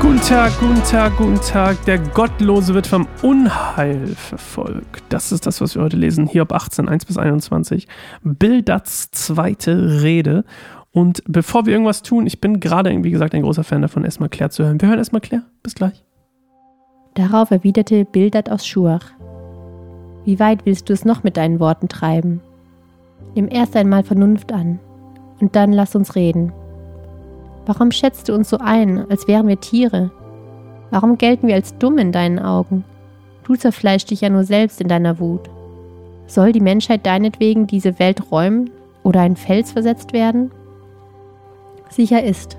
Guten Tag, guten Tag, guten Tag. Der Gottlose wird vom Unheil verfolgt. Das ist das, was wir heute lesen. Hier ab 18, 1 bis 21. Bildats zweite Rede. Und bevor wir irgendwas tun, ich bin gerade, wie gesagt, ein großer Fan davon, erstmal Claire zu hören. Wir hören erstmal Claire. Bis gleich. Darauf erwiderte Bildad aus Schurach. Wie weit willst du es noch mit deinen Worten treiben? Nimm erst einmal Vernunft an, und dann lass uns reden. Warum schätzt du uns so ein, als wären wir Tiere? Warum gelten wir als dumm in deinen Augen? Du zerfleischst dich ja nur selbst in deiner Wut. Soll die Menschheit deinetwegen diese Welt räumen oder ein Fels versetzt werden? Sicher ist,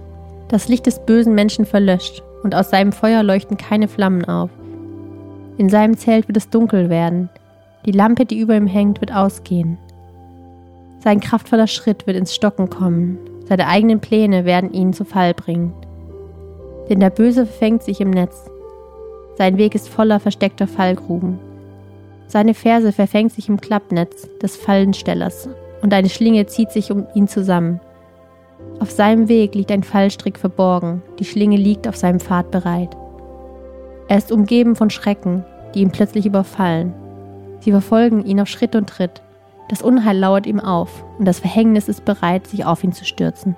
das Licht des bösen Menschen verlöscht und aus seinem Feuer leuchten keine Flammen auf. In seinem Zelt wird es dunkel werden, die Lampe, die über ihm hängt, wird ausgehen. Sein kraftvoller Schritt wird ins Stocken kommen, seine eigenen Pläne werden ihn zu Fall bringen. Denn der Böse verfängt sich im Netz. Sein Weg ist voller versteckter Fallgruben. Seine Ferse verfängt sich im Klappnetz des Fallenstellers und eine Schlinge zieht sich um ihn zusammen. Auf seinem Weg liegt ein Fallstrick verborgen, die Schlinge liegt auf seinem Pfad bereit. Er ist umgeben von Schrecken, die ihn plötzlich überfallen. Sie verfolgen ihn auf Schritt und Tritt. Das Unheil lauert ihm auf und das Verhängnis ist bereit, sich auf ihn zu stürzen.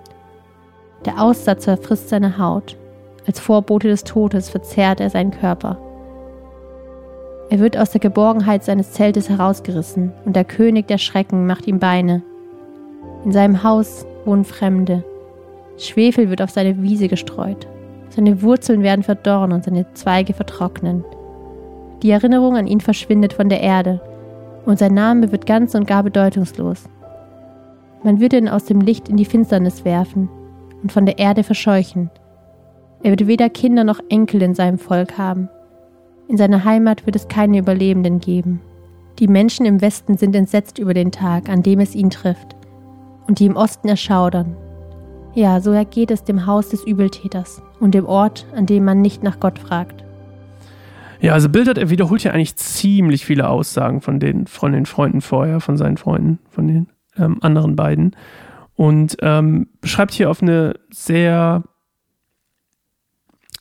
Der Aussatzer frisst seine Haut. Als Vorbote des Todes verzehrt er seinen Körper. Er wird aus der Geborgenheit seines Zeltes herausgerissen und der König der Schrecken macht ihm Beine. In seinem Haus wohnen Fremde. Schwefel wird auf seine Wiese gestreut. Seine Wurzeln werden verdorren und seine Zweige vertrocknen. Die Erinnerung an ihn verschwindet von der Erde und sein Name wird ganz und gar bedeutungslos. Man wird ihn aus dem Licht in die Finsternis werfen und von der Erde verscheuchen. Er wird weder Kinder noch Enkel in seinem Volk haben. In seiner Heimat wird es keine Überlebenden geben. Die Menschen im Westen sind entsetzt über den Tag, an dem es ihn trifft, und die im Osten erschaudern. Ja, so ergeht es dem Haus des Übeltäters und dem Ort, an dem man nicht nach Gott fragt. Ja, also Bildert, er wiederholt ja eigentlich ziemlich viele Aussagen von den, von den Freunden vorher, von seinen Freunden, von den ähm, anderen beiden. Und ähm, beschreibt hier auf eine sehr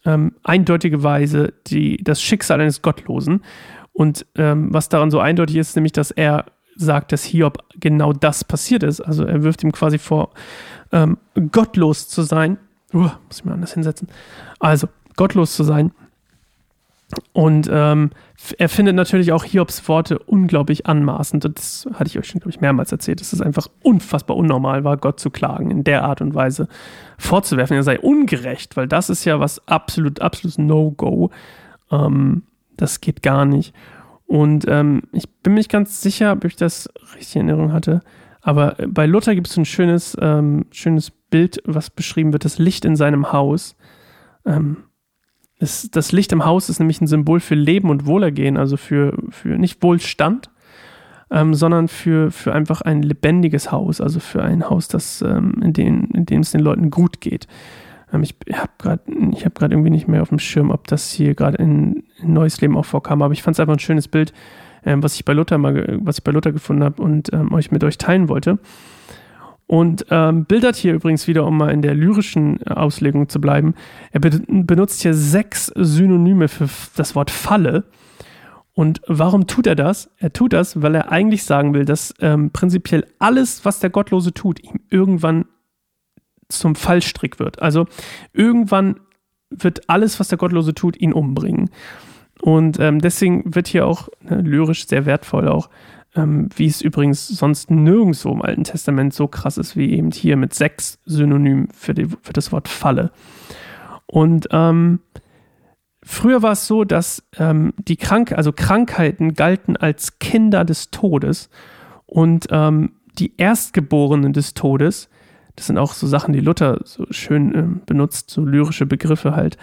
ähm, eindeutige Weise die, das Schicksal eines Gottlosen. Und ähm, was daran so eindeutig ist, nämlich, dass er sagt, dass Hiob genau das passiert ist. Also er wirft ihm quasi vor, ähm, gottlos zu sein. Uh, muss ich mir anders hinsetzen. Also, gottlos zu sein und ähm, er findet natürlich auch Hiobs Worte unglaublich anmaßend. Das hatte ich euch schon, glaube ich, mehrmals erzählt, dass es einfach unfassbar unnormal war, Gott zu klagen, in der Art und Weise vorzuwerfen, er sei ungerecht, weil das ist ja was absolut, absolutes No-Go. Ähm, das geht gar nicht. Und ähm, ich bin mir nicht ganz sicher, ob ich das richtig in Erinnerung hatte. Aber bei Luther gibt es ein schönes, ähm, schönes Bild, was beschrieben wird, das Licht in seinem Haus. Ähm, es, das Licht im Haus ist nämlich ein Symbol für Leben und Wohlergehen, also für, für nicht Wohlstand, ähm, sondern für, für einfach ein lebendiges Haus, also für ein Haus, das, ähm, in, den, in dem es den Leuten gut geht. Ähm, ich habe gerade hab irgendwie nicht mehr auf dem Schirm, ob das hier gerade in, in, Neues Leben auch vorkam, aber ich fand es einfach ein schönes Bild, ähm, was ich bei Luther mal, was ich bei Luther gefunden habe und ähm, euch mit euch teilen wollte. Und ähm, bildert hier übrigens wieder, um mal in der lyrischen Auslegung zu bleiben, er be benutzt hier sechs Synonyme für das Wort Falle. Und warum tut er das? Er tut das, weil er eigentlich sagen will, dass ähm, prinzipiell alles, was der Gottlose tut, ihm irgendwann zum Fallstrick wird. Also irgendwann wird alles, was der Gottlose tut, ihn umbringen. Und ähm, deswegen wird hier auch ne, lyrisch sehr wertvoll auch ähm, wie es übrigens sonst nirgendwo im Alten Testament so krass ist wie eben hier mit sechs Synonymen für, die, für das Wort Falle. Und ähm, früher war es so, dass ähm, die Krank also Krankheiten galten als Kinder des Todes und ähm, die Erstgeborenen des Todes, das sind auch so Sachen, die Luther so schön äh, benutzt, so lyrische Begriffe halt,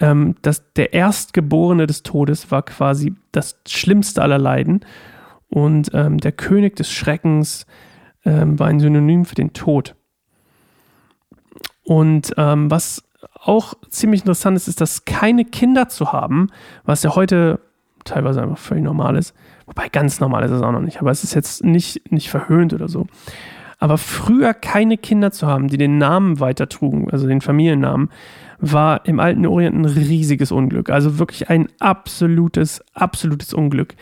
ähm, dass der Erstgeborene des Todes war quasi das schlimmste aller Leiden und ähm, der König des Schreckens ähm, war ein Synonym für den Tod. Und ähm, was auch ziemlich interessant ist, ist, dass keine Kinder zu haben, was ja heute teilweise einfach völlig normal ist. Wobei ganz normal ist es auch noch nicht, aber es ist jetzt nicht, nicht verhöhnt oder so. Aber früher keine Kinder zu haben, die den Namen weiter trugen, also den Familiennamen, war im alten Orient ein riesiges Unglück. Also wirklich ein absolutes, absolutes Unglück.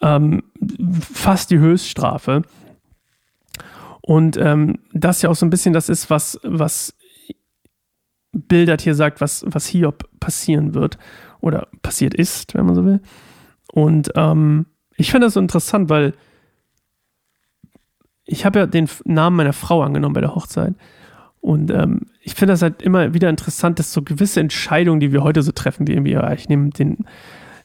Ähm, fast die Höchststrafe. Und ähm, das ja auch so ein bisschen das ist, was, was Bildert hier sagt, was, was Hiob passieren wird oder passiert ist, wenn man so will. Und ähm, ich finde das so interessant, weil ich habe ja den Namen meiner Frau angenommen bei der Hochzeit. Und ähm, ich finde das halt immer wieder interessant, dass so gewisse Entscheidungen, die wir heute so treffen, wie irgendwie, ja, ich nehme den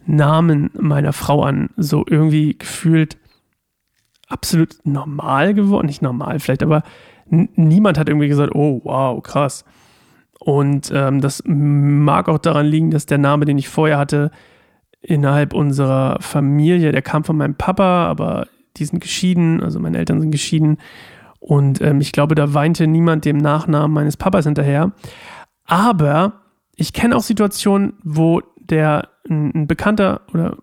Namen meiner Frau an, so irgendwie gefühlt absolut normal geworden. Nicht normal vielleicht, aber niemand hat irgendwie gesagt, oh, wow, krass. Und ähm, das mag auch daran liegen, dass der Name, den ich vorher hatte, innerhalb unserer Familie, der kam von meinem Papa, aber die sind geschieden, also meine Eltern sind geschieden. Und ähm, ich glaube, da weinte niemand dem Nachnamen meines Papas hinterher. Aber ich kenne auch Situationen, wo der ein, Bekannter oder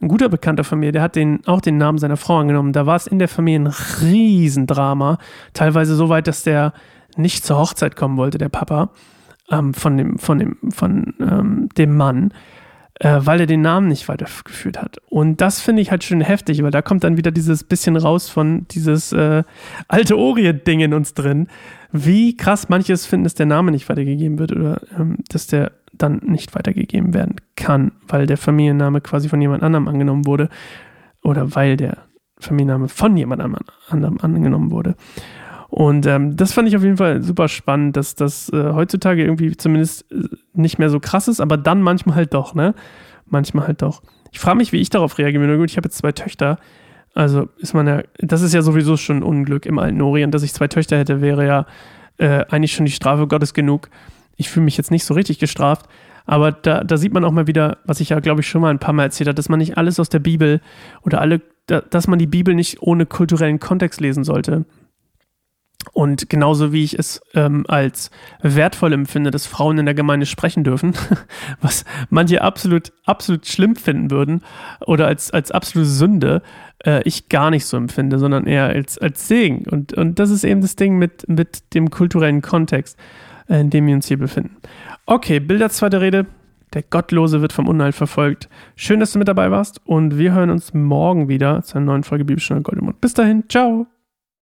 ein guter Bekannter von mir, der hat den, auch den Namen seiner Frau angenommen. Da war es in der Familie ein Riesendrama. Teilweise so weit, dass der nicht zur Hochzeit kommen wollte, der Papa, ähm, von dem, von dem, von ähm, dem Mann äh, weil er den Namen nicht weitergeführt hat. Und das finde ich halt schön heftig, weil da kommt dann wieder dieses bisschen raus von dieses äh, alte Orient-Ding in uns drin. Wie krass manches finden, dass der Name nicht weitergegeben wird oder ähm, dass der dann nicht weitergegeben werden kann, weil der Familienname quasi von jemand anderem angenommen wurde oder weil der Familienname von jemand anderem angenommen wurde. Und ähm, das fand ich auf jeden Fall super spannend, dass das äh, heutzutage irgendwie zumindest äh, nicht mehr so krass ist, aber dann manchmal halt doch, ne? Manchmal halt doch. Ich frage mich, wie ich darauf reagieren würde. Gut, ich habe jetzt zwei Töchter. Also ist man ja, das ist ja sowieso schon ein Unglück im alten Orient, dass ich zwei Töchter hätte, wäre ja äh, eigentlich schon die Strafe Gottes genug. Ich fühle mich jetzt nicht so richtig gestraft, aber da, da sieht man auch mal wieder, was ich ja, glaube ich, schon mal ein paar Mal erzählt habe, dass man nicht alles aus der Bibel oder alle, dass man die Bibel nicht ohne kulturellen Kontext lesen sollte. Und genauso wie ich es ähm, als wertvoll empfinde, dass Frauen in der Gemeinde sprechen dürfen, was manche absolut, absolut schlimm finden würden oder als, als absolute Sünde, äh, ich gar nicht so empfinde, sondern eher als, als Segen. Und, und das ist eben das Ding mit, mit dem kulturellen Kontext, in dem wir uns hier befinden. Okay, Bilder zweite Rede. Der Gottlose wird vom Unheil verfolgt. Schön, dass du mit dabei warst und wir hören uns morgen wieder zu einer neuen Folge Bibelstunde Goldemund. Bis dahin, ciao!